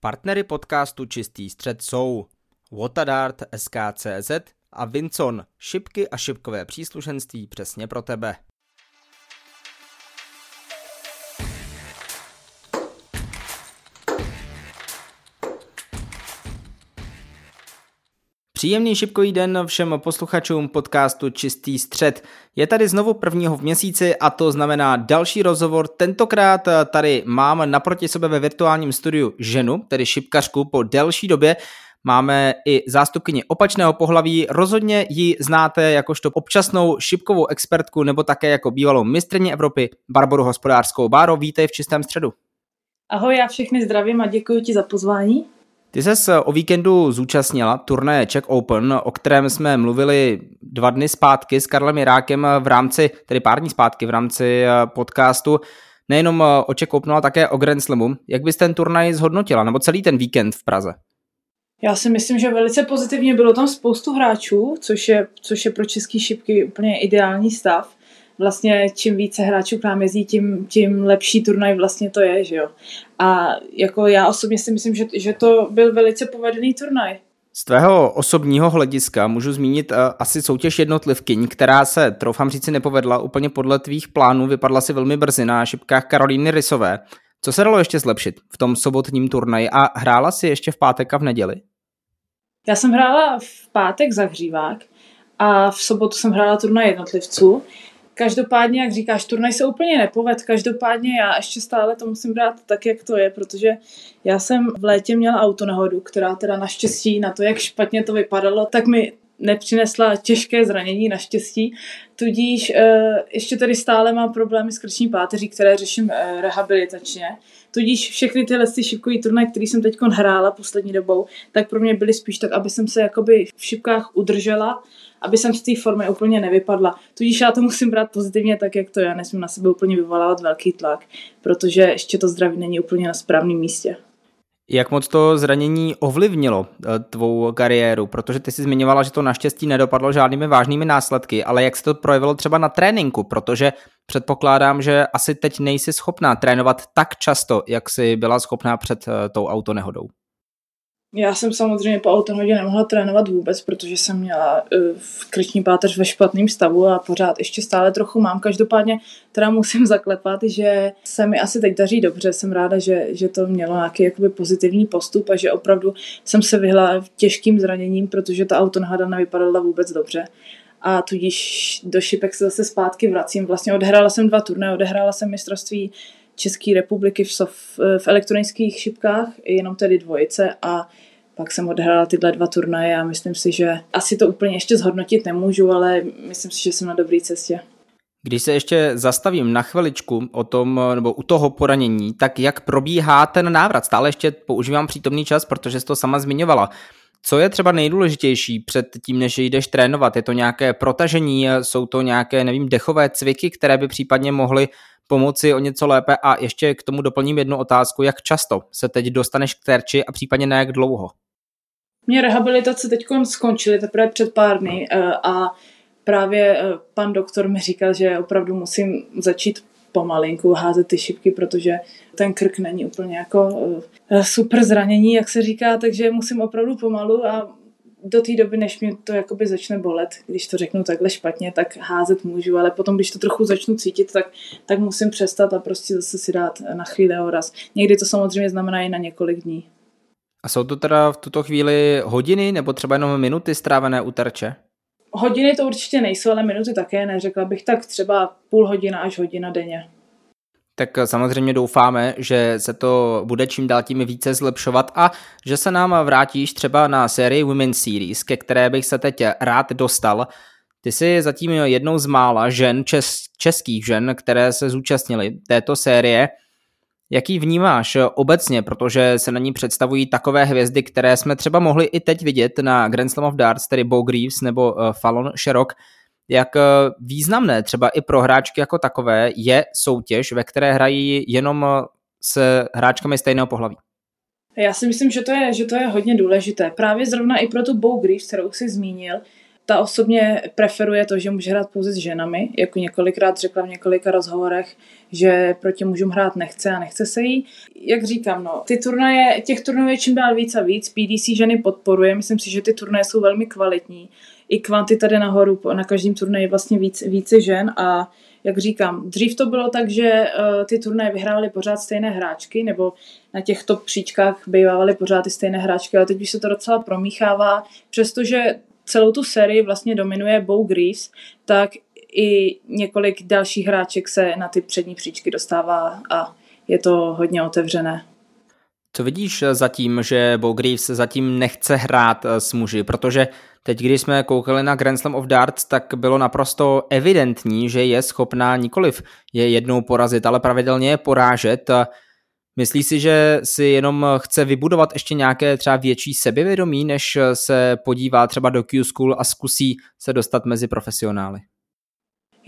Partnery podcastu Čistý střed jsou Watadart SKCZ a Vincon, šipky a šipkové příslušenství přesně pro tebe. Příjemný šipkový den všem posluchačům podcastu Čistý střed. Je tady znovu prvního v měsíci a to znamená další rozhovor. Tentokrát tady mám naproti sebe ve virtuálním studiu ženu, tedy šipkařku po delší době. Máme i zástupkyni opačného pohlaví, rozhodně ji znáte jakožto občasnou šipkovou expertku nebo také jako bývalou mistrně Evropy Barboru Hospodářskou. Báro, vítej v čistém středu. Ahoj, já všechny zdravím a děkuji ti za pozvání. Ty ses o víkendu zúčastnila turné Czech Open, o kterém jsme mluvili dva dny zpátky s Karlem Jirákem v rámci, tedy pár dní zpátky v rámci eh, podcastu, nejenom eh, o Czech Openu, ale také o Grand Slamu. Jak bys ten turnaj zhodnotila, nebo celý ten víkend v Praze? Já si myslím, že velice pozitivně bylo tam spoustu hráčů, což je, což je pro český šipky úplně ideální stav vlastně čím více hráčů k nám jezdí, tím, tím lepší turnaj vlastně to je, že jo. A jako já osobně si myslím, že, že to byl velice povedený turnaj. Z tvého osobního hlediska můžu zmínit uh, asi soutěž jednotlivkyň, která se, troufám říci, nepovedla úplně podle tvých plánů, vypadla si velmi brzy na šipkách Karolíny Rysové. Co se dalo ještě zlepšit v tom sobotním turnaji a hrála si ještě v pátek a v neděli? Já jsem hrála v pátek zahřívák a v sobotu jsem hrála turnaj jednotlivců. Každopádně, jak říkáš, turnaj se úplně nepoved. Každopádně já ještě stále to musím brát tak, jak to je, protože já jsem v létě měla autonehodu, která teda naštěstí na to, jak špatně to vypadalo, tak mi nepřinesla těžké zranění naštěstí. Tudíž e, ještě tady stále mám problémy s krční páteří, které řeším e, rehabilitačně. Tudíž všechny tyhle ty šipkový turnaje, které jsem teď hrála poslední dobou, tak pro mě byly spíš tak, aby jsem se jakoby v šipkách udržela aby jsem z té formy úplně nevypadla. Tudíž já to musím brát pozitivně tak, jak to je. Nesmím na sebe úplně vyvolávat velký tlak, protože ještě to zdraví není úplně na správném místě. Jak moc to zranění ovlivnilo eh, tvou kariéru? Protože ty jsi zmiňovala, že to naštěstí nedopadlo žádnými vážnými následky, ale jak se to projevilo třeba na tréninku? Protože předpokládám, že asi teď nejsi schopná trénovat tak často, jak jsi byla schopná před eh, tou autonehodou. Já jsem samozřejmě po autohodě nemohla trénovat vůbec, protože jsem měla uh, krční páteř ve špatném stavu a pořád ještě stále trochu mám. Každopádně teda musím zaklepat, že se mi asi teď daří dobře. Jsem ráda, že, že to mělo nějaký jakoby pozitivní postup a že opravdu jsem se vyhla těžkým zraněním, protože ta autonohada nevypadala vůbec dobře a tudíž do šipek se zase zpátky vracím. Vlastně odehrála jsem dva turné, odehrála jsem mistrovství České republiky v, sof, v elektronických šipkách, jenom tedy dvojice a pak jsem odehrála tyhle dva turnaje a myslím si, že asi to úplně ještě zhodnotit nemůžu, ale myslím si, že jsem na dobré cestě. Když se ještě zastavím na chviličku o tom, nebo u toho poranění, tak jak probíhá ten návrat? Stále ještě používám přítomný čas, protože jsi to sama zmiňovala. Co je třeba nejdůležitější před tím, než jdeš trénovat? Je to nějaké protažení, jsou to nějaké, nevím, dechové cviky, které by případně mohly pomoci o něco lépe a ještě k tomu doplním jednu otázku, jak často se teď dostaneš k terči a případně na jak dlouho? Mě rehabilitace teď skončily teprve před pár dny eh, a právě eh, pan doktor mi říkal, že opravdu musím začít pomalinku házet ty šipky, protože ten krk není úplně jako eh, super zranění, jak se říká, takže musím opravdu pomalu a do té doby, než mě to jakoby začne bolet, když to řeknu takhle špatně, tak házet můžu, ale potom, když to trochu začnu cítit, tak, tak musím přestat a prostě zase si dát na chvíli oraz. Někdy to samozřejmě znamená i na několik dní. A jsou to teda v tuto chvíli hodiny nebo třeba jenom minuty strávené u terče? Hodiny to určitě nejsou, ale minuty také neřekla bych tak třeba půl hodina až hodina denně. Tak samozřejmě doufáme, že se to bude čím dál tím více zlepšovat a že se nám vrátíš třeba na sérii Women's Series, ke které bych se teď rád dostal. Ty jsi zatím jednou z mála žen, čes, českých žen, které se zúčastnily této série. Jaký vnímáš obecně, protože se na ní představují takové hvězdy, které jsme třeba mohli i teď vidět na Grand Slam of Darts, tedy Bo Greaves nebo eh, Fallon Sherrock, jak eh, významné třeba i pro hráčky jako takové je soutěž, ve které hrají jenom eh, s hráčkami stejného pohlaví. Já si myslím, že to je, že to je hodně důležité. Právě zrovna i pro tu Bow Greaves, kterou si zmínil, ta osobně preferuje to, že může hrát pouze s ženami, jako několikrát řekla v několika rozhovorech, že proti mužům hrát nechce a nechce se jí. Jak říkám, no, ty turnaje, těch turnajů je čím dál víc a víc, PDC ženy podporuje, myslím si, že ty turnaje jsou velmi kvalitní. I kvantita jde nahoru, na každém turnaji vlastně víc, více žen a jak říkám, dřív to bylo tak, že uh, ty turnaje vyhrály pořád stejné hráčky, nebo na těchto příčkách bývaly pořád ty stejné hráčky, ale teď už se to docela promíchává, přestože celou tu sérii vlastně dominuje Bo Greaves, tak i několik dalších hráček se na ty přední příčky dostává a je to hodně otevřené. Co vidíš zatím, že Bo Greaves zatím nechce hrát eh, s muži, protože teď, když jsme koukali na Grand Slam of Darts, tak bylo naprosto evidentní, že je schopná nikoliv je jednou porazit, ale pravidelně je porážet. Myslíš si, že si jenom chce vybudovat ještě nějaké třeba větší sebevědomí, než se podívá třeba do Q-School a zkusí se dostat mezi profesionály?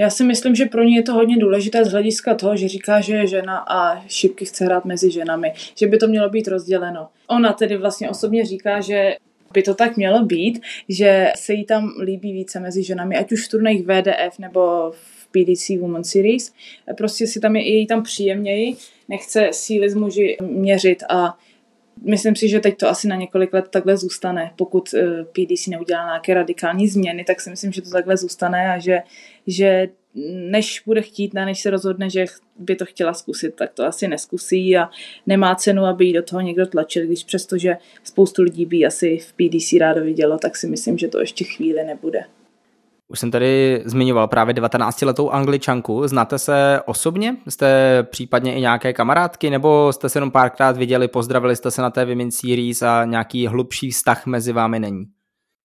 Já si myslím, že pro ní je to hodně důležité z hlediska toho, že říká, že je žena a šipky chce hrát mezi ženami, že by to mělo být rozděleno. Ona tedy vlastně osobně říká, že by to tak mělo být, že se jí tam líbí více mezi ženami, ať už v turnajích VDF nebo v PDC Women Series. Prostě si tam je, je jí tam příjemněji, nechce síly z muži měřit a myslím si, že teď to asi na několik let takhle zůstane. Pokud eh, PDC neudělá nějaké radikální změny, tak si myslím, že to takhle zůstane a že, že než bude chtít, než se rozhodne, že by to chtěla zkusit, tak to asi neskusí a nemá cenu, aby jí do toho někdo tlačil, když přestože spoustu lidí by asi v PDC rádo vidělo, tak si myslím, že to ještě chvíli nebude. Už jsem tady zmiňoval právě 19-letou angličanku. Znáte se osobně? Jste případně i nějaké kamarádky, nebo jste se jenom párkrát viděli, pozdravili jste se na té Women's Series a nějaký hlubší vztah mezi vámi není?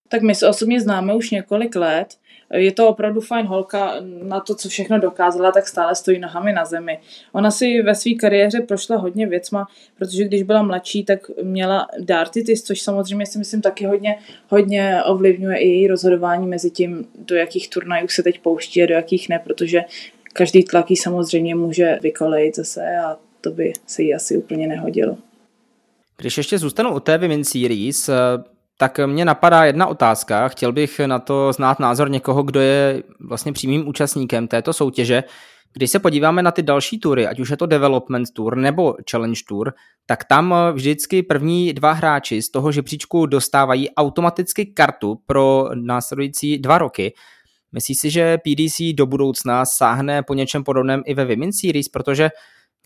Tak my se osobně známe už několik let je to opravdu fajn holka, na to, co všechno dokázala, tak stále stojí nohami na zemi. Ona si ve své kariéře prošla hodně věcma, protože když byla mladší, tak měla dartitis, což samozřejmě si myslím taky hodně, hodně ovlivňuje i její rozhodování mezi tím, do jakých turnajů se teď pouští a do jakých ne, protože každý tlak samozřejmě může vykolejit zase a to by se jí asi úplně nehodilo. Když ještě zůstanu u té Women's Series, tak mě napadá jedna otázka. Chtěl bych na to znát názor někoho, kdo je vlastně přímým účastníkem této soutěže. Když se podíváme na ty další tury, ať už je to Development Tour nebo Challenge Tour, tak tam vždycky první dva hráči z toho žebříčku dostávají automaticky kartu pro následující dva roky. Myslíš si, že PDC do budoucna sáhne po něčem podobném i ve Women's Series, protože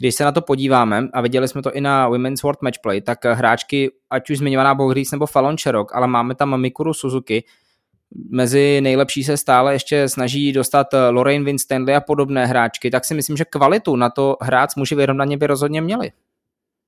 když se na to podíváme, a viděli jsme to i na Women's World Matchplay, tak hráčky, ať už zmiňovaná Bohris nebo Fallon Cherok, ale máme tam Mikuru Suzuki, mezi nejlepší se stále ještě snaží dostat Lorraine Winstanley a podobné hráčky, tak si myslím, že kvalitu na to hrát s muži vyrovnaně by rozhodně měli.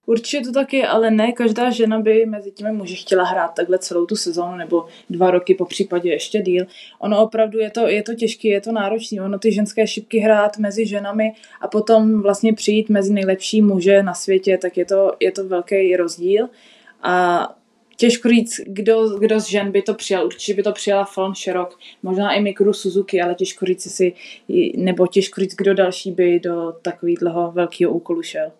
Určitě to tak je, ale ne každá žena by mezi těmi muži chtěla hrát takhle celou tu sezónu nebo dva roky, po případě ještě díl. Ono opravdu je to, je to těžké, je to náročné. Ono ty ženské šipky hrát mezi ženami a potom vlastně přijít mezi nejlepší muže na světě, tak je to, je to velký rozdíl. A těžko říct, kdo, kdo z žen by to přijal. Určitě by to přijala Fallon Sherrock, možná i Mikuru Suzuki, ale těžko říct si, nebo těžko říct, kdo další by do takového velkého úkolu šel.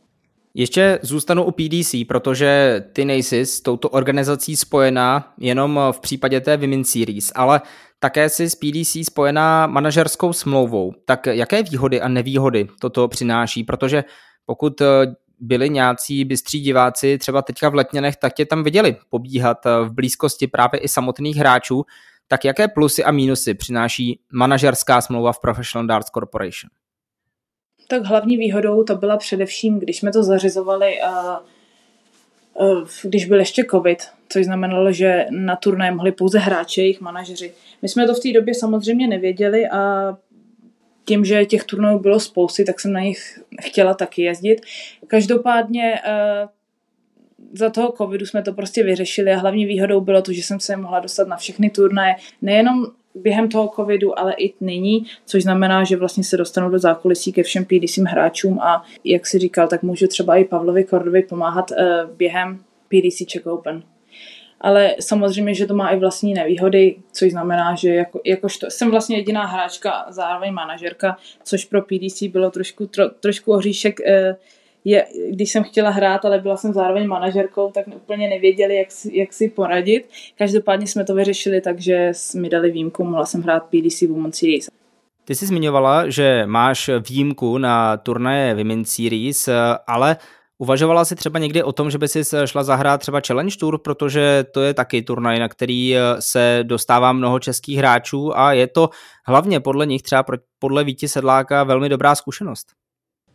Ještě zůstanu u PDC, protože ty nejsi s touto organizací spojená jenom v případě té Women's Series, ale také si s PDC spojená manažerskou smlouvou. Tak jaké výhody a nevýhody toto přináší? Protože pokud eh, byli nějací bystří diváci třeba teďka v Letněnech, tak tě tam viděli pobíhat eh, v blízkosti právě i samotných hráčů. Tak jaké plusy a mínusy přináší manažerská smlouva v Professional Darts Corporation? Tak hlavní výhodou to byla především, když jsme to zařizovali, když byl ještě covid, což znamenalo, že na turné mohli pouze hráči, jejich manažeři. My jsme to v té době samozřejmě nevěděli a tím, že těch turnajů bylo spousty, tak jsem na nich chtěla taky jezdit. Každopádně za toho covidu jsme to prostě vyřešili a hlavní výhodou bylo to, že jsem se mohla dostat na všechny turnaje, nejenom během toho covidu, ale i nyní, což znamená, že vlastně se dostanu do zákulisí ke všem PDC hráčům a jak si říkal, tak můžu třeba i Pavlovi Kordovi pomáhat uh, během PDC Czech Open. Ale samozřejmě, že to má i vlastní nevýhody, což znamená, že jako, jakožto jsem vlastně jediná hráčka, zároveň manažerka, což pro PDC bylo trošku, tro, trošku ohříšek uh, je, když jsem chtěla hrát, ale byla jsem zároveň manažerkou, tak úplně nevěděli, jak, jak si poradit. Každopádně jsme to vyřešili, takže mi dali výjimku, mohla jsem hrát PDC Women's Series. Ty jsi zmiňovala, že máš výjimku na turnaje Women's Series, ale Uvažovala si třeba někdy o tom, že by si šla zahrát třeba Challenge Tour, protože to je taky turnaj, na který se dostává mnoho českých hráčů a je to hlavně podle nich třeba podle Víti Sedláka velmi dobrá zkušenost.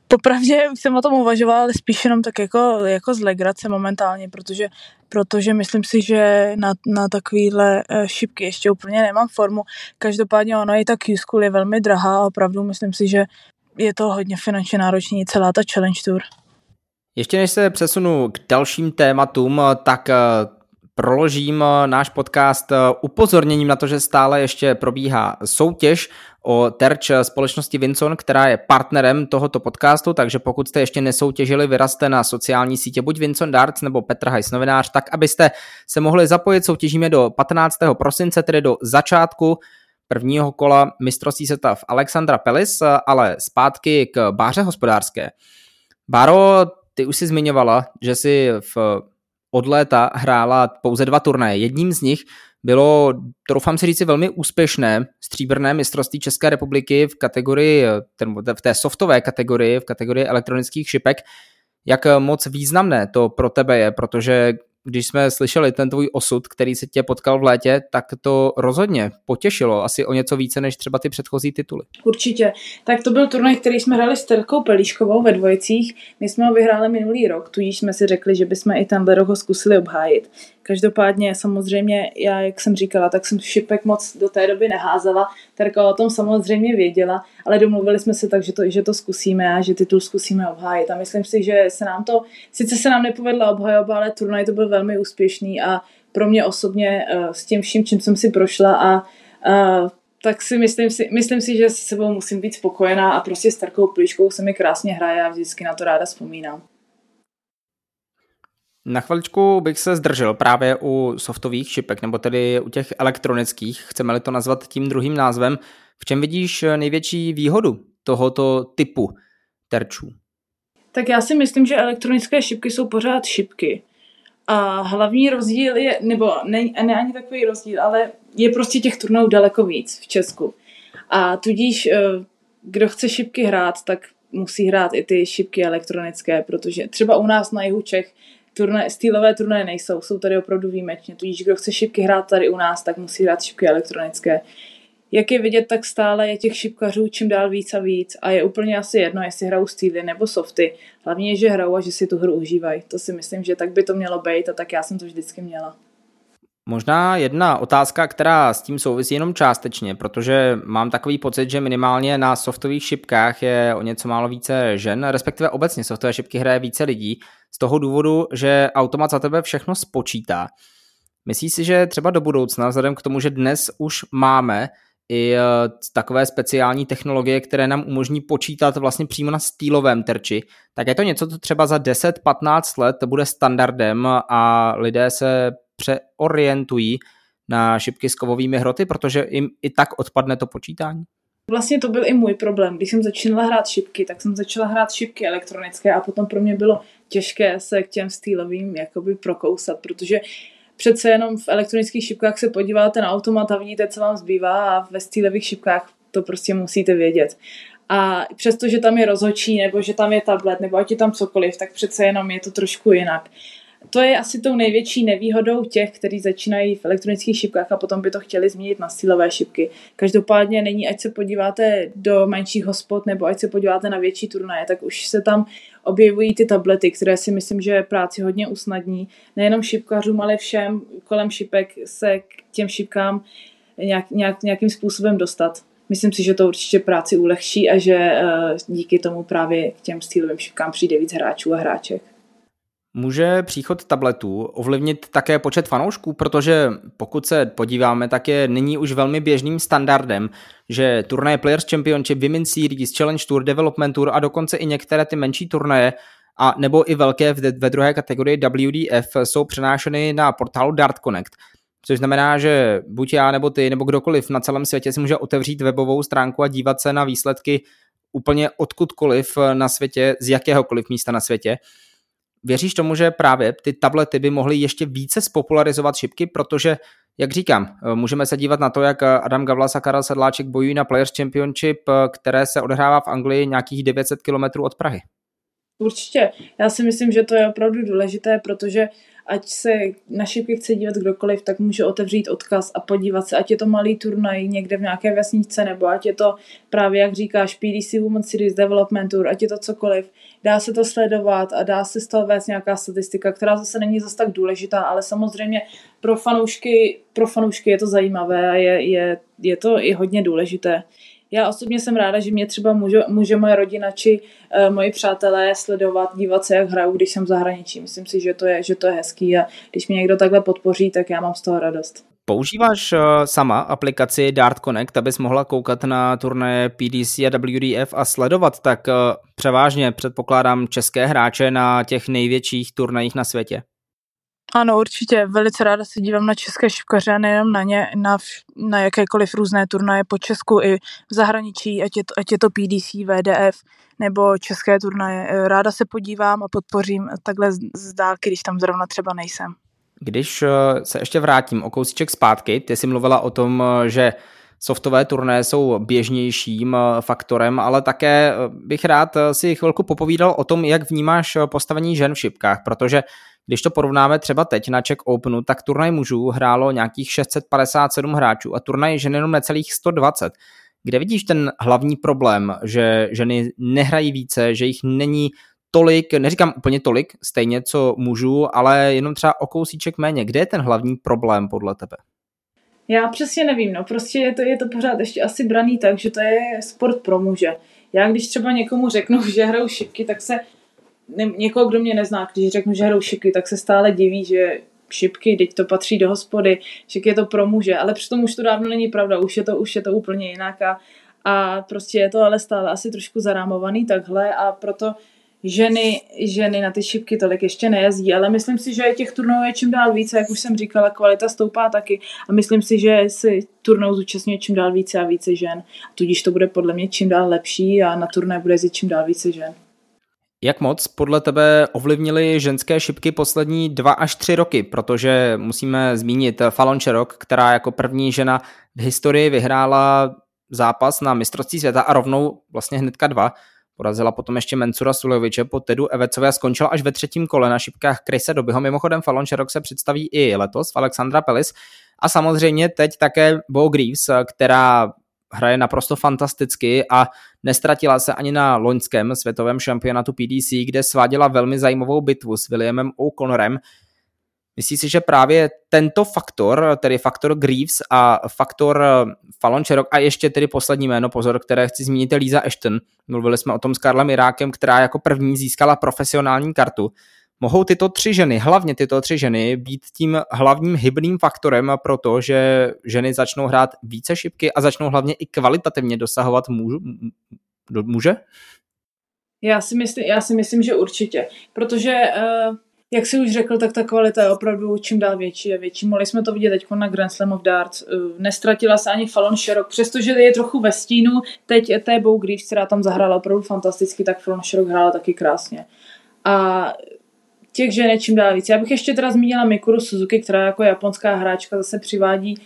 Popravdě jsem o tom uvažovala, ale spíš jenom tak jako, jako z legrace momentálně, protože, protože myslím si, že na, na takovýhle eh, šipky ještě úplně nemám formu. Každopádně ona i ta Q-School je velmi drahá a opravdu myslím si, že je to hodně finančně náročný celá ta Challenge Tour. Ještě než se přesunu k dalším tématům, tak eh, proložím eh, náš podcast upozorněním na to, že stále ještě probíhá soutěž o terč společnosti Vinson, která je partnerem tohoto podcastu, takže pokud jste ještě nesoutěžili, vyrazte na sociální sítě buď Vinson Darts nebo Petr Hajs novinář, tak abyste se mohli zapojit, soutěžíme do 15. prosince, tedy do začátku prvního kola mistrovství světa v Alexandra Pelis, ale zpátky k báře hospodářské. Báro, ty už si zmiňovala, že si v od léta hrála pouze dva turnaje. Jedním z nich bylo, troufám si říct, velmi úspěšné stříbrné mistrovství České republiky v kategorii, v té softové kategorii, v kategorii elektronických šipek. Jak moc významné to pro tebe je, protože když jsme slyšeli ten tvůj osud, který se tě potkal v létě, tak to rozhodně potěšilo asi o něco více než třeba ty předchozí tituly. Určitě. Tak to byl turnaj, který jsme hráli s Terkou Pelíškovou ve dvojicích. My jsme ho vyhráli minulý rok, tudíž jsme si řekli, že bychom i ten rok ho zkusili obhájit. Každopádně samozřejmě já, jak jsem říkala, tak jsem šipek moc do té doby neházela. Terka o tom samozřejmě věděla, ale domluvili jsme se tak, že to, že to zkusíme a že titul zkusíme obhájit. A myslím si, že se nám to, sice se nám nepovedla obhajoba, ale turnaj to byl velmi úspěšný a pro mě osobně uh, s tím vším, čím jsem si prošla a uh, tak si myslím, si myslím si, že s sebou musím být spokojená a prostě s Terkou Plíškou se mi krásně hraje a vždycky na to ráda vzpomínám. Na chviličku bych se zdržel právě u softových šipek, nebo tedy u těch elektronických, chceme-li to nazvat tím druhým názvem. V čem vidíš největší výhodu tohoto typu terčů? Tak já si myslím, že elektronické šipky jsou pořád šipky. A hlavní rozdíl je, nebo ne, ne ani takový rozdíl, ale je prostě těch turnajů daleko víc v Česku. A tudíž, eh, kdo chce šipky hrát, tak musí hrát i ty šipky elektronické, protože třeba u nás na jihu Čech turné, stýlové turnaje nejsou, jsou tady opravdu výjimečně. Tudíž kdo chce šipky hrát tady u nás, tak musí hrát šipky elektronické. Jak je vidět, tak stále je těch šipkařů čím dál víc a víc a je úplně asi jedno, jestli hrajou stýly nebo softy. Hlavně, že hrajou a že si tu hru užívají. To si myslím, že tak by to mělo být a tak já jsem to vždycky měla. Možná jedna otázka, která s tím souvisí jenom částečně, protože mám takový pocit, že minimálně na softových šipkách je o něco málo více žen, respektive obecně softové šipky hraje více lidí, z toho důvodu, že automat za tebe všechno spočítá. Myslíš si, že třeba do budoucna, vzhledem k tomu, že dnes už máme i e, takové speciální technologie, které nám umožní počítat vlastně přímo na stýlovém terči, tak je to něco, co třeba za 10-15 let bude standardem a lidé se přeorientují na šipky s kovovými hroty, protože jim i tak odpadne to počítání? Vlastně to byl i můj problém. Když jsem začínala hrát šipky, tak jsem začala hrát šipky elektronické a potom pro mě bylo těžké se k těm stylovým jakoby prokousat, protože přece jenom v elektronických šipkách se podíváte na automat a vidíte, co vám zbývá a ve stylových šipkách to prostě musíte vědět. A přestože tam je rozhočí, nebo že tam je tablet, nebo ať je tam cokoliv, tak přece jenom je to trošku jinak to je asi tou největší nevýhodou těch, kteří začínají v elektronických šipkách a potom by to chtěli změnit na stylové šipky. Každopádně není, ať se podíváte do menších hospod nebo ať se podíváte na větší turnaje, tak už se tam objevují ty tablety, které si myslím, že práci hodně usnadní. Nejenom šipkařům, ale všem kolem šipek se k těm šipkám nějak, nějak, nějakým způsobem dostat. Myslím si, že to určitě práci ulehčí a že uh, díky tomu právě k těm stylovým šipkám přijde víc hráčů a hráček. Může příchod tabletů ovlivnit také počet fanoušků, protože pokud se podíváme, tak je nyní už velmi běžným standardem, že turnaje Players Championship, Women's Series, Challenge Tour, Development Tour a dokonce i některé ty menší turnaje a nebo i velké ve druhé kategorii WDF jsou přenášeny na portálu Dart Connect. Což znamená, že buď já nebo ty nebo kdokoliv na celém světě si může otevřít webovou stránku a dívat se na výsledky úplně odkudkoliv na světě, z jakéhokoliv místa na světě. Věříš tomu, že právě ty tablety by mohly ještě více spopularizovat šipky, protože, jak říkám, můžeme se dívat na to, jak Adam Gavlas a Karel Sedláček bojují na Players Championship, které se odehrává v Anglii nějakých 900 km od Prahy. Určitě. Já si myslím, že to je opravdu důležité, protože ať se na šipky chce dívat kdokoliv, tak může otevřít odkaz a podívat se, ať je to malý turnaj někde v nějaké vesničce, nebo ať je to právě, jak říkáš, PDC Women Series Development Tour, ať je to cokoliv. Dá se to sledovat a dá se z toho vést nějaká statistika, která zase není zase tak důležitá, ale samozřejmě pro fanoušky, pro fanoušky je to zajímavé a je, je, je to i hodně důležité. Já osobně jsem ráda, že mě třeba může, může moje rodina či uh, moji přátelé sledovat, dívat se, jak hraju, když jsem v zahraničí. Myslím si, že to, je, že to je hezký a když mě někdo takhle podpoří, tak já mám z toho radost. Používáš uh, sama aplikaci Dart Connect, abys mohla koukat na turné PDC a WDF a sledovat tak uh, převážně, předpokládám, české hráče na těch největších turnajích na světě? Ano, určitě. Velice ráda se dívám na české šipkaře a nejenom na ně, na, na jakékoliv různé turnaje po Česku i v zahraničí, ať je, to, ať je to PDC, VDF nebo české turnaje. Ráda se podívám a podpořím takhle z dálky, když tam zrovna třeba nejsem. Když eh, se ještě vrátím o kousíček zpátky, ty jsi mluvila o tom, eh, že softové turné jsou běžnějším eh, faktorem, ale také bych rád si chvilku popovídal o tom, jak vnímáš postavení žen v šipkách, protože když to porovnáme třeba teď na Czech Openu, tak turnaj mužů hrálo nějakých 657 hráčů a turnaj žen jenom necelých 120. Kde vidíš ten hlavní problém, že ženy nehrají více, že jich není tolik, neříkám úplně tolik, stejně co mužů, ale jenom třeba o kousíček méně. Kde je ten hlavní problém podle tebe? Já přesně nevím, no prostě je to, je to pořád ještě asi braný tak, že to je sport pro muže. Já když třeba někomu řeknu, že hraju šipky, tak se ne, někoho, kdo mě nezná, když řeknu, že hraju šipky, tak se stále diví, že šipky, teď to patří do hospody, že je to pro muže, ale přitom už to dávno není pravda, už je to, už je to úplně jinak a, a prostě je to ale stále asi trošku zarámovaný takhle a proto ženy, ženy na ty šipky tolik ještě nejezdí, ale myslím si, že těch turnajů je čím dál více, jak už jsem říkala, kvalita stoupá taky a myslím si, že si turnajů zúčastňuje čím dál více a více žen. Tudíž to bude podle mě čím dál lepší a na turné bude jezdit čím dál více žen. Jak moc podle tebe ovlivnily ženské šipky poslední dva až tři roky? Protože musíme zmínit Fallon Sherrock, která jako první žena v historii vyhrála zápas na mistrovství světa a rovnou vlastně hnedka dva. Porazila potom ještě Mensura Sulejoviče po Tedu Evecové skončila až ve třetím kole na šipkách Krise Dobyho. Mimochodem Fallon Sherrock se představí i letos v Alexandra Pelis. A samozřejmě teď také Bo Greaves, která hraje naprosto fantasticky a nestratila se ani na loňském světovém šampionátu PDC, kde sváděla velmi zajímavou bitvu s Williamem O'Connorem. Myslíš si, že právě tento faktor, tedy faktor Greaves a faktor eh, Fallon Cherok a ještě tedy poslední jméno, pozor, které chci zmínit, je Lisa Ashton. Mluvili jsme o tom s Karlem Irákem, která jako první získala profesionální kartu mohou tyto tři ženy, hlavně tyto tři ženy, být tím hlavním hybným faktorem pro to, že ženy začnou hrát více šipky a začnou hlavně i kvalitativně dosahovat muž, muže? Já si, myslím, já si myslím, že určitě, protože uh, jak si už řekl, tak ta kvalita je opravdu čím dál větší a větší. Mohli jsme to vidět teď na Grand Slam of Darts. Uh, nestratila se ani Fallon Sherrock, přestože je trochu ve stínu. Teď té Bow Greaves, která tam zahrála opravdu fantasticky, tak Fallon Sherrock hrála taky krásně. A těch žen je čím dál víc. Já bych ještě teda zmínila Mikuru Suzuki, která jako japonská hráčka zase přivádí uh,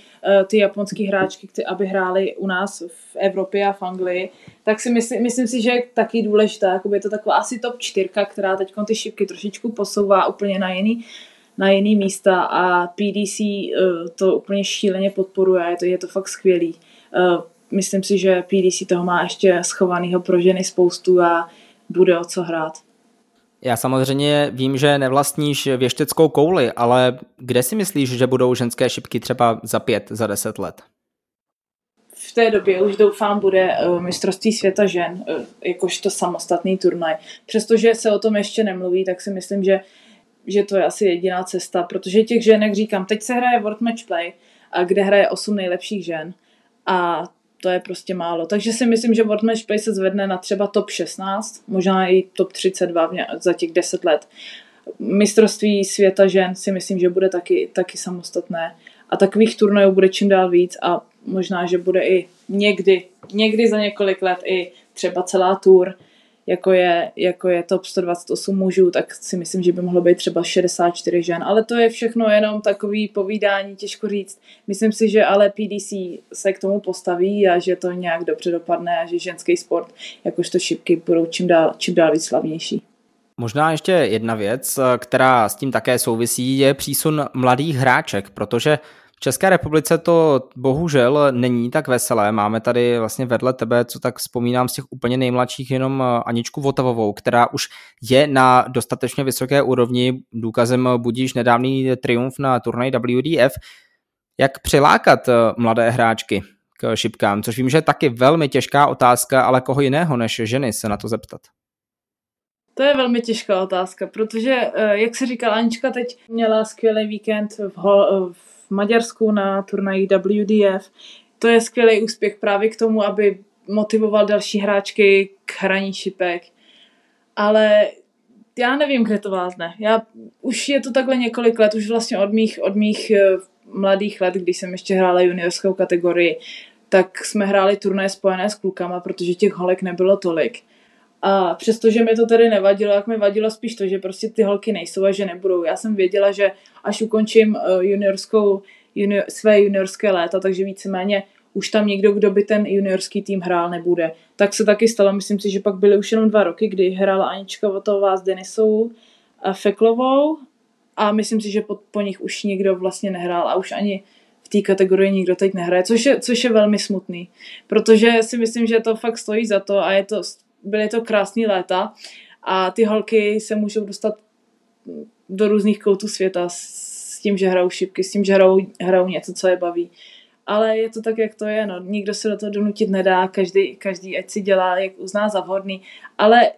ty japonské hráčky, aby hrály u nás v Evropě a v Anglii. Tak si myslím, myslím si, že je taky důležitá. Jakoby je to taková asi top čtyřka, která teď ty šipky trošičku posouvá úplně na jiný, na jiný místa a PDC eh, to úplně šíleně podporuje. Je to, je to fakt skvělý. Uh, myslím si, že PDC toho má ještě schovaného pro ženy spoustu a bude o co hrát. Já samozřejmě vím, že nevlastníš věšteckou kouli, ale kde si myslíš, že budou ženské šipky třeba za pět, za deset let? v té době už doufám bude uh, mistrovství světa žen, uh, jakožto samostatný turnaj. Přestože se o tom ještě nemluví, tak si myslím, že, že to je asi jediná cesta, protože těch žen, jak říkám, teď se hraje World Match Play, a kde hraje 8 nejlepších žen a to je prostě málo. Takže si myslím, že World Match Play se zvedne na třeba top 16, možná i top 32 za těch 10 let. Mistrovství světa žen si myslím, že bude taky, taky samostatné. A takových turnajů bude čím dál víc a možná, že bude i někdy, někdy za několik let i třeba celá tour, jako je, jako je top 128 mužů, tak si myslím, že by mohlo být třeba 64 žen. Ale to je všechno jenom takový povídání, těžko říct. Myslím si, že ale PDC se k tomu postaví a že to nějak dobře dopadne a že ženský sport, jakožto šipky, budou čím dál, čím dál víc slavnější. Možná ještě jedna věc, která s tím také souvisí, je přísun mladých hráček, protože České republice to bohužel není tak veselé. Máme tady vlastně vedle tebe, co tak vzpomínám z těch úplně nejmladších, jenom Aničku Votavovou, která už je na dostatečně vysoké úrovni. Důkazem budíš nedávný triumf na turnaj WDF. Jak přilákat mladé hráčky k šipkám, což vím, že je taky velmi těžká otázka, ale koho jiného než ženy se na to zeptat? To je velmi těžká otázka, protože, eh, jak se říkala, Anička teď měla skvělý víkend v, v Maďarsku na turnaji WDF. To je skvělý úspěch právě k tomu, aby motivoval další hráčky k hraní šipek. Ale já nevím, kde to vázne. Já, už je to takhle několik let, už vlastně od mých, od mých eh, mladých let, když jsem ještě hrála juniorskou kategorii, tak jsme hráli turnaje spojené s klukama, protože těch holek nebylo tolik. A přestože mi to tedy nevadilo, jak mi vadilo spíš to, že prostě ty holky nejsou a že nebudou. Já jsem věděla, že až ukončím eh, juniorskou, junior, své juniorské léta, takže víceméně už tam někdo, kdo by ten juniorský tým hrál, nebude. Tak se taky stalo, myslím si, že pak byly už jenom dva roky, kdy hrála Anička Votová s Denisou a Feklovou a myslím si, že po, po nich už nikdo vlastně nehrál a už ani v té kategorii nikdo teď nehraje, což je, což je velmi smutný, protože si myslím, že to fakt stojí za to a je to byly to krásné léta a ty holky se můžou dostat do různých koutů světa s tím, že hrajou šipky, s tím, že hrajou, hrajou něco, co je baví. Ale je to tak, jak to je. No. Nikdo se do toho donutit nedá, každý, každý ať si dělá, jak uzná za vhodný. Ale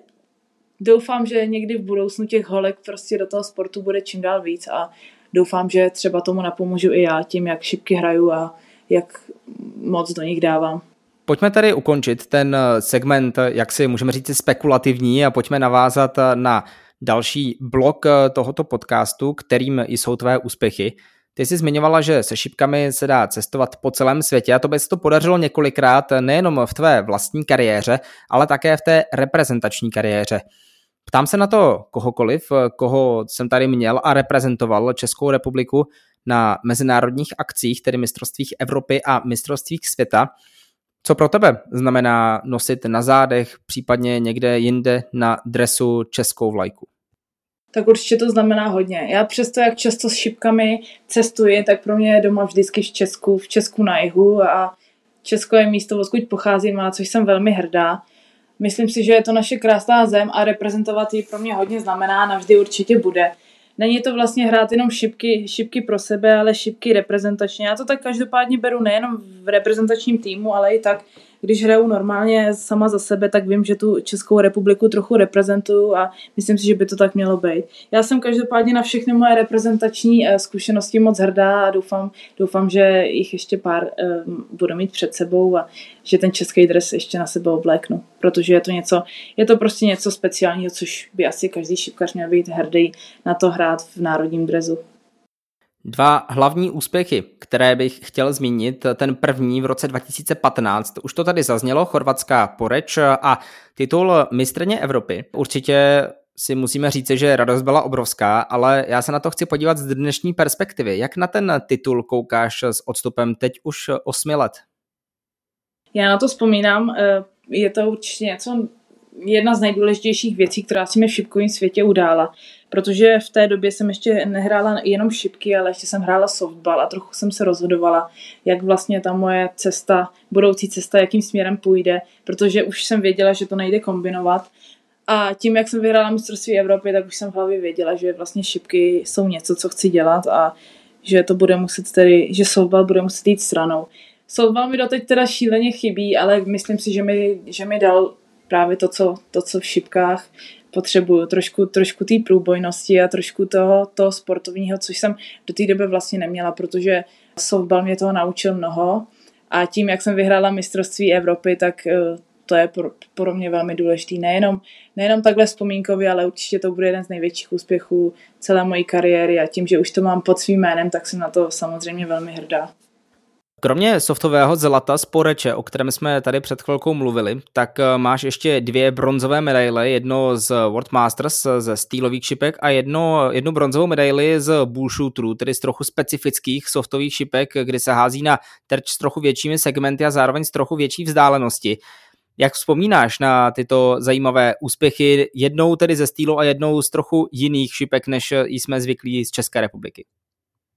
doufám, že někdy v budoucnu těch holek prostě do toho sportu bude čím dál víc a doufám, že třeba tomu napomůžu i já tím, jak šipky hraju a jak moc do nich dávám. Pojďme tady ukončit ten eh, segment, eh, jak si můžeme říct, spekulativní a pojďme navázat eh, na další blok tohoto podcastu, kterým jsou tvé úspěchy. Ty jsi zmiňovala, že se šipkami se dá cestovat po celém světě a to by se to podařilo několikrát nejenom v tvé vlastní kariéře, ale také v té reprezentační kariéře. Ptám se na to kohokoliv, koho jsem tady měl a reprezentoval Českou republiku na mezinárodních akcích, tedy mistrovstvích Evropy a mistrovstvích světa. Co pro tebe znamená nosit na zádech, případně někde jinde na dresu českou vlajku? Tak určitě to znamená hodně. Já přesto, jak často s šipkami cestuji, tak pro mě je doma vždycky v Česku, v Česku na jihu a Česko je místo, odkud pocházím a což jsem velmi hrdá. Myslím si, že je to naše krásná zem a reprezentovat ji pro mě hodně znamená, navždy určitě bude. Není to vlastně hrát jenom šipky, šipky pro sebe, ale šipky reprezentačně. Já to tak každopádně beru nejenom v reprezentačním týmu, ale i tak, když hraju normálně sama za sebe, tak vím, že tu Českou republiku trochu reprezentuju a myslím si, že by to tak mělo být. Já jsem každopádně na všechny moje reprezentační eh, zkušenosti moc hrdá a doufám, doufám že jich ještě pár um, budu mít před sebou a že ten český dres ještě na sebe obléknu, protože je to něco, je to prostě něco speciálního, což by asi každý šipkař měl být hrdý na to hrát v národním drezu. Dva hlavní úspěchy, které bych chtěl zmínit, ten první v roce 2015, už to tady zaznělo, chorvatská poreč a titul mistrně Evropy. Určitě si musíme říct, že radost byla obrovská, ale já se na to chci podívat z dnešní perspektivy. Jak na ten titul koukáš s odstupem teď už osmi let? Já na to vzpomínám, eh, je to určitě něco, jedna z nejdůležitějších věcí, která si mi v šipkovém světě udála protože v té době jsem ještě nehrála jenom šipky, ale ještě jsem hrála softball a trochu jsem se rozhodovala, jak vlastně ta moje cesta, budoucí cesta, jakým směrem půjde, protože už jsem věděla, že to nejde kombinovat. A tím, jak jsem vyhrála mistrovství Evropy, tak už jsem v hlavě věděla, že vlastně šipky jsou něco, co chci dělat a že to bude muset tedy, že softball bude muset jít stranou. Softball mi doteď teda šíleně chybí, ale myslím si, že mi, že mi dal právě to co, to, co v šipkách potřebuju trošku, trošku té průbojnosti a trošku toho, toho sportovního, což jsem do té doby vlastně neměla, protože softball mě toho naučil mnoho a tím, jak jsem vyhrála mistrovství Evropy, tak eh, to je pro, pro mě velmi důležitý. Nejenom, nejenom takhle vzpomínkově, ale určitě to bude jeden z největších úspěchů celé mojí kariéry a tím, že už to mám pod svým jménem, tak jsem na to samozřejmě velmi hrdá. Kromě softového zlata z Poreče, o kterém jsme tady před chvilkou mluvili, tak eh, máš ještě dvě bronzové medaile, jedno z World Masters ze stýlových šipek a jedno, jednu bronzovou medaili z bullshooterů, tedy z trochu specifických softových šipek, kdy se hází na terč s trochu většími segmenty a zároveň s trochu větší vzdálenosti. Jak vzpomínáš na tyto zajímavé úspěchy, jednou tedy ze stýlu a jednou z trochu jiných šipek, než jsme zvyklí z České republiky?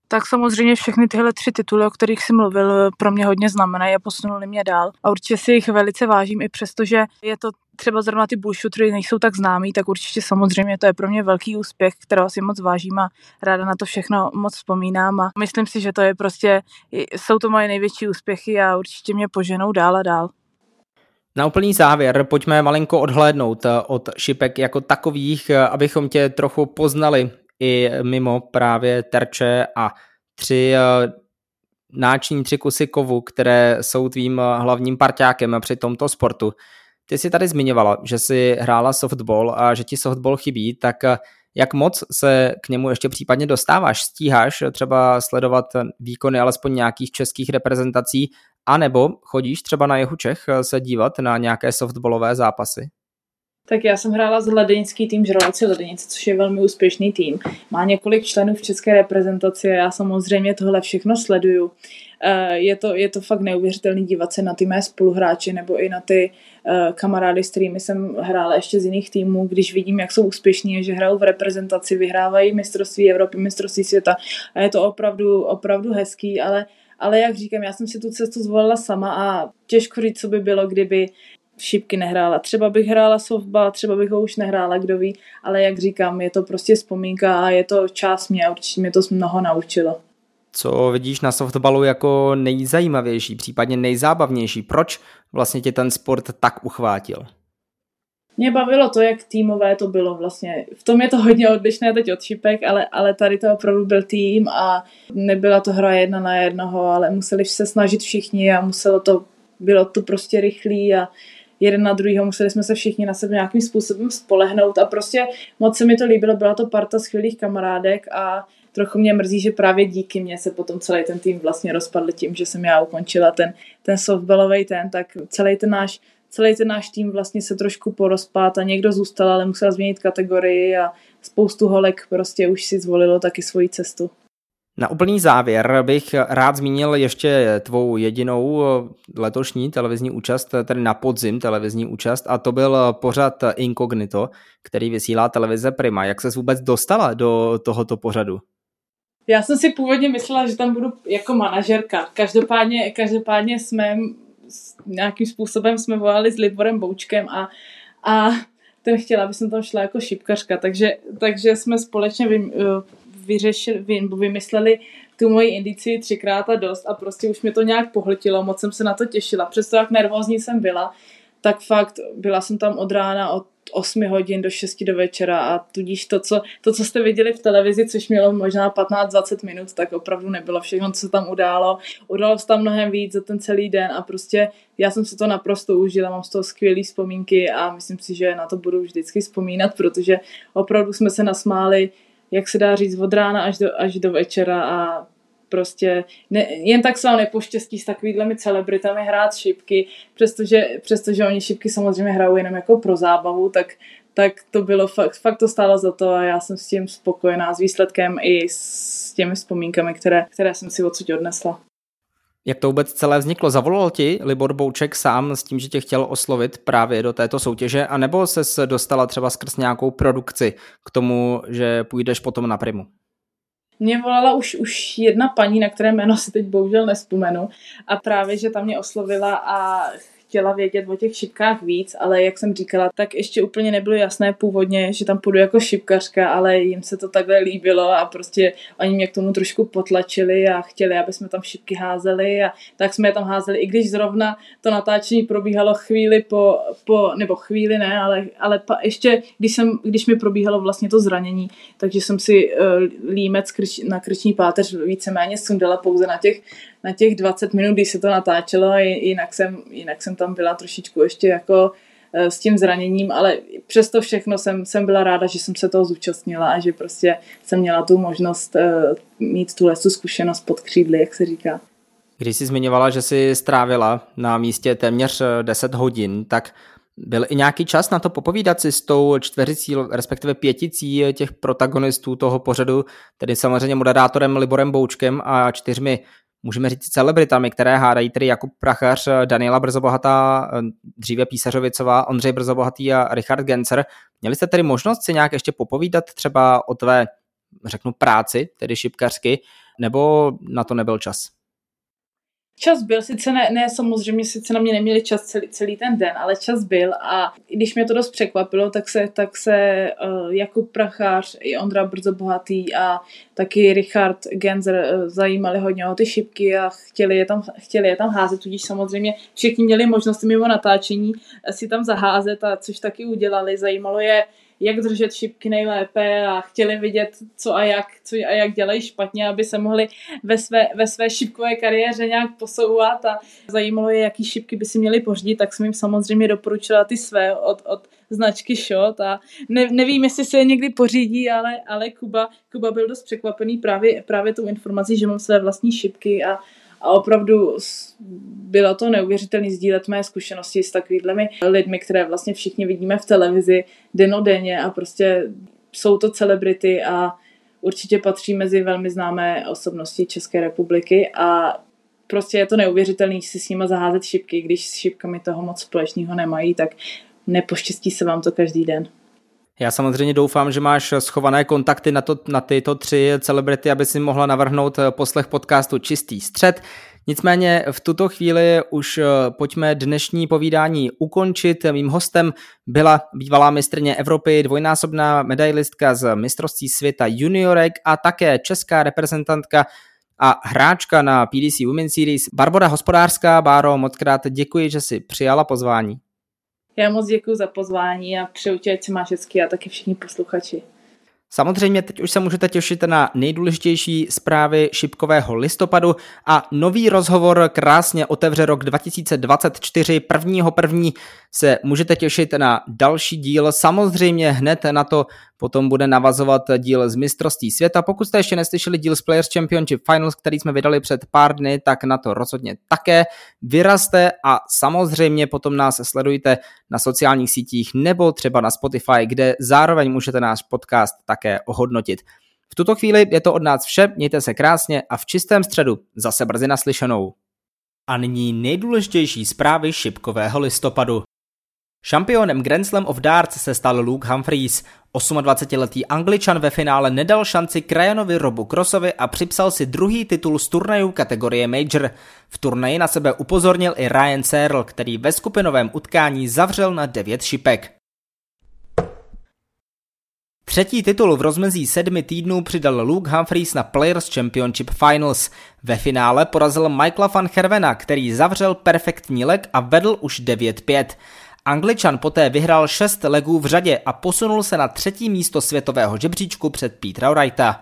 Tak samozřejmě všechny tyhle tři tituly, o kterých jsem mluvil, pro mě hodně znamenají a posunuli mě dál. A určitě si jich velice vážím, i přesto, že je to třeba zrovna ty bullshootery nejsou tak známý, tak určitě samozřejmě to je pro mě velký úspěch, kterého si moc vážím a ráda na to všechno moc vzpomínám a myslím si, že to je prostě, jsou to moje největší úspěchy a určitě mě poženou dál a dál. Na úplný závěr pojďme malinko odhlédnout od šipek jako takových, abychom tě trochu poznali i mimo právě terče a tři eh, náční tři kusy kovu, které jsou tvým eh, hlavním parťákem při tomto sportu. Ty jsi tady zmiňovala, že jsi hrála softball a že ti softball chybí, tak eh, jak moc se k němu ještě případně dostáváš? Stíháš třeba sledovat výkony alespoň nějakých českých reprezentací, anebo chodíš třeba na Jehu Čech se dívat na nějaké softballové zápasy? Tak já jsem hrála z Ledenický tým Žraloci Ledenice, což je velmi úspěšný tým. Má několik členů v české reprezentaci a já samozřejmě tohle všechno sleduju. Eh, je to, je to fakt neuvěřitelný dívat se na ty mé spoluhráče nebo i na ty eh, kamarády, s kterými jsem hrála ještě z jiných týmů, když vidím, jak jsou úspěšní, že hrajou v reprezentaci, vyhrávají mistrovství Evropy, mistrovství světa a je to opravdu, opravdu hezký, ale ale jak říkám, já jsem si tu cestu zvolila sama a těžko říct, co by bylo, kdyby šipky nehrála. Třeba bych hrála softball, třeba bych ho už nehrála, kdo ví, ale jak říkám, je to prostě vzpomínka a je to část mě a určitě mě to mnoho naučilo. Co vidíš na softballu jako nejzajímavější, případně nejzábavnější? Proč vlastně tě ten sport tak uchvátil? Mě bavilo to, jak týmové to bylo vlastně. V tom je to hodně odlišné teď od šipek, ale, ale tady to opravdu byl tým a nebyla to hra jedna na jednoho, ale museli se snažit všichni a muselo to, bylo to prostě rychlý a jeden na druhýho, museli jsme se všichni na sebe nějakým způsobem spolehnout a prostě moc se mi to líbilo, byla to parta skvělých kamarádek a trochu mě mrzí, že právě díky mně se potom celý ten tým vlastně rozpadl tím, že jsem já ukončila ten, ten softballový ten, tak celý ten náš celý ten náš tým vlastně se trošku porozpát a někdo zůstal, ale musel změnit kategorii a spoustu holek prostě už si zvolilo taky svoji cestu. Na úplný závěr bych rád zmínil ještě tvou jedinou letošní televizní účast, tedy na podzim televizní účast, a to byl pořad Incognito, který vysílá televize Prima. Jak se vůbec dostala do tohoto pořadu? Já jsem si původně myslela, že tam budu jako manažerka. Každopádně, každopádně jsme nějakým způsobem jsme volali s Liborem Boučkem a, a ten chtěl, aby jsem tam šla jako šipkařka, takže, takže jsme společně vy, vyřešili, vy, vymysleli tu moji indici třikrát a dost a prostě už mě to nějak pohltilo, moc jsem se na to těšila. Přesto jak nervózní jsem byla, tak fakt byla jsem tam od rána od 8 hodin do 6 do večera a tudíž to co, to, co jste viděli v televizi, což mělo možná 15-20 minut, tak opravdu nebylo všechno, co se tam událo. Událo se tam mnohem víc za ten celý den a prostě já jsem si to naprosto užila, mám z toho skvělé vzpomínky a myslím si, že na to budu vždycky vzpomínat, protože opravdu jsme se nasmáli, jak se dá říct, od rána až do, až do večera a prostě ne, jen tak se vám nepoštěstí s takovými celebritami hrát šipky, přestože, přestože oni šipky samozřejmě hrajou jenom jako pro zábavu, tak, tak to bylo fakt, fakt to stálo za to a já jsem s tím spokojená s výsledkem i s těmi vzpomínkami, které, které jsem si odsud odnesla. Jak to vůbec celé vzniklo? Zavolal ti Libor Bouček sám s tím, že tě chtěl oslovit právě do této soutěže, anebo se dostala třeba skrz nějakou produkci k tomu, že půjdeš potom na primu? Mě volala už, už jedna paní, na které jméno si teď bohužel nespomenu a právě, že tam mě oslovila a chtěla vědět o těch šipkách víc, ale jak jsem říkala, tak ještě úplně nebylo jasné původně, že tam půjdu jako šipkařka, ale jim se to takhle líbilo a prostě oni mě k tomu trošku potlačili a chtěli, aby jsme tam šipky házeli a tak jsme je tam házeli, i když zrovna to natáčení probíhalo chvíli po, po nebo chvíli ne, ale, ale pa, ještě když, jsem, když mi probíhalo vlastně to zranění, takže jsem si uh, límec krč, na krční páteř víceméně sundala pouze na těch na těch 20 minut, když se to natáčelo jinak jsem, jinak jsem tam byla trošičku ještě jako eh, s tím zraněním, ale přesto všechno jsem, jsem byla ráda, že jsem se toho zúčastnila a že prostě jsem měla tu možnost uh, mít tu lesu zkušenost pod křídly, jak se říká. Když jsi zmiňovala, že jsi strávila na místě téměř 10 hodin, tak byl i nějaký čas na to popovídat si s tou čtveřicí, respektive pěticí těch protagonistů toho pořadu, tedy samozřejmě moderátorem Liborem Boučkem a čtyřmi můžeme říct celebritami, které hádají tedy Jakub Prachař, Daniela Brzobohatá, dříve Písařovicová, Ondřej Brzobohatý a Richard Gencer. Měli jste tedy možnost si nějak ještě popovídat třeba o tvé, řeknu, práci, tedy šipkařsky, nebo na to nebyl čas? Čas byl, sice ne, ne samozřejmě, sice na mě neměli čas celý, celý ten den, ale čas byl a když mě to dost překvapilo, tak se, tak se uh, Jakub Prachář i Ondra Brzo Bohatý a taky Richard Genzer uh, zajímali hodně o ty šipky a chtěli je tam, chtěli je tam házet, tudíž samozřejmě všichni měli možnost mimo natáčení si tam zaházet a což taky udělali. Zajímalo je, jak držet šipky nejlépe a chtěli vidět, co a jak, co a jak dělají špatně, aby se mohli ve své, ve své šipkové kariéře nějak posouvat. A zajímalo je, jaký šipky by si měli pořídit, tak jsem jim samozřejmě doporučila ty své od, od značky Shot a ne, nevím, jestli se je někdy pořídí, ale, ale Kuba, Kuba byl dost překvapený právě, právě tou informací, že mám své vlastní šipky a, a opravdu bylo to neuvěřitelné sdílet mé zkušenosti s takovými lidmi, které vlastně všichni vidíme v televizi denodenně a prostě jsou to celebrity a určitě patří mezi velmi známé osobnosti České republiky a prostě je to neuvěřitelné si s nimi zaházet šipky, když s šipkami toho moc společného nemají, tak nepoštěstí se vám to každý den. Já samozřejmě doufám, že máš schované kontakty na, to, na tyto tři celebrity, aby si mohla navrhnout poslech podcastu Čistý střed. Nicméně v tuto chvíli už eh, pojďme dnešní povídání ukončit. Mým hostem byla bývalá mistrně Evropy, dvojnásobná medailistka z mistrovství světa juniorek a také česká reprezentantka a hráčka na PDC Women's Series Barbara Hospodářská. Báro, moc krát děkuji, že si přijala pozvání. Já moc děkuji za pozvání a přeju tě, ať máš hezky a taky všichni posluchači. Samozřejmě teď už se můžete těšit na nejdůležitější zprávy šipkového listopadu a nový rozhovor krásně otevře rok 2024. Prvního první se můžete těšit na další díl. Samozřejmě hned na to potom bude navazovat díl z mistrovství světa. Pokud jste ještě neslyšeli díl z Players Championship Finals, který jsme vydali před pár dny, tak na to rozhodně také vyrazte a samozřejmě potom nás sledujte na sociálních sítích nebo třeba na Spotify, kde zároveň můžete náš podcast také ohodnotit. V tuto chvíli je to od nás vše, mějte se krásně a v čistém středu zase brzy naslyšenou. A nyní nejdůležitější zprávy šipkového listopadu. Šampionem Grand Slam of Darts se stal Luke Humphreys. 28-letý Angličan ve finále nedal šanci krajanovi Robu Crossovi a připsal si druhý titul z turnaju kategorie Major. V turnaji na sebe upozornil i Ryan Searle, který ve skupinovém utkání zavřel na 9 šipek. Třetí titul v rozmezí sedmi týdnů přidal Luke Humphreys na Players Championship Finals. Ve finále porazil Michaela van Hervena, který zavřel perfektní leg a vedl už 9-5. Angličan poté vyhrál šest legů v řadě a posunul se na třetí místo světového žebříčku před Petra Wrighta.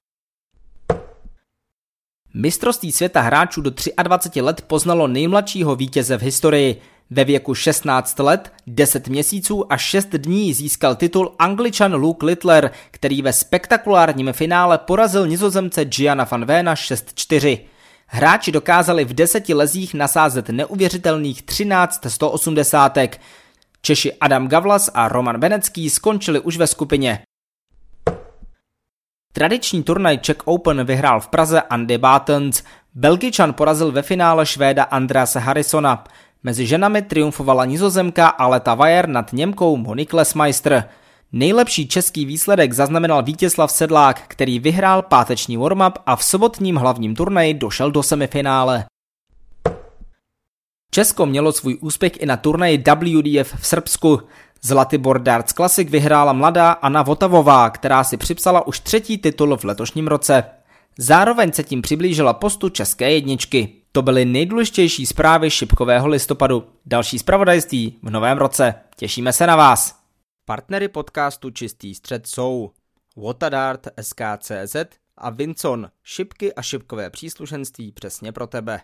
Mistrovství světa hráčů do 23 let poznalo nejmladšího vítěze v historii. Ve věku 16 let, 10 měsíců a 6 dní získal titul Angličan Luke Littler, který ve spektakulárním finále porazil nizozemce Gianna van Vena 6-4. Hráči dokázali v deseti lezích nasázet neuvěřitelných 13 180. Češi Adam Gavlas a Roman Benecký skončili už ve skupině. Tradiční turnaj Czech Open vyhrál v Praze Andy Bartons. Belgičan porazil ve finále Švéda Andrease Harrisona. Mezi ženami triumfovala nizozemka Aleta Vajer nad Němkou Monique Lesmeister. Nejlepší český výsledek zaznamenal Vítězslav Sedlák, který vyhrál páteční warm-up a v sobotním hlavním turnaji došel do semifinále. Česko mělo svůj úspěch i na turnaji WDF v Srbsku. Zlatibor Darts Classic vyhrála mladá Anna Votavová, která si připsala už třetí titul v letošním roce. Zároveň se tím přiblížila postu české jedničky. To byly nejdůležitější zprávy šipkového listopadu. Další zpravodajství v novém roce. Těšíme se na vás. Partnery podcastu Čistý střed jsou Watadart SKCZ a Vincon, šipky a šipkové příslušenství přesně pro tebe.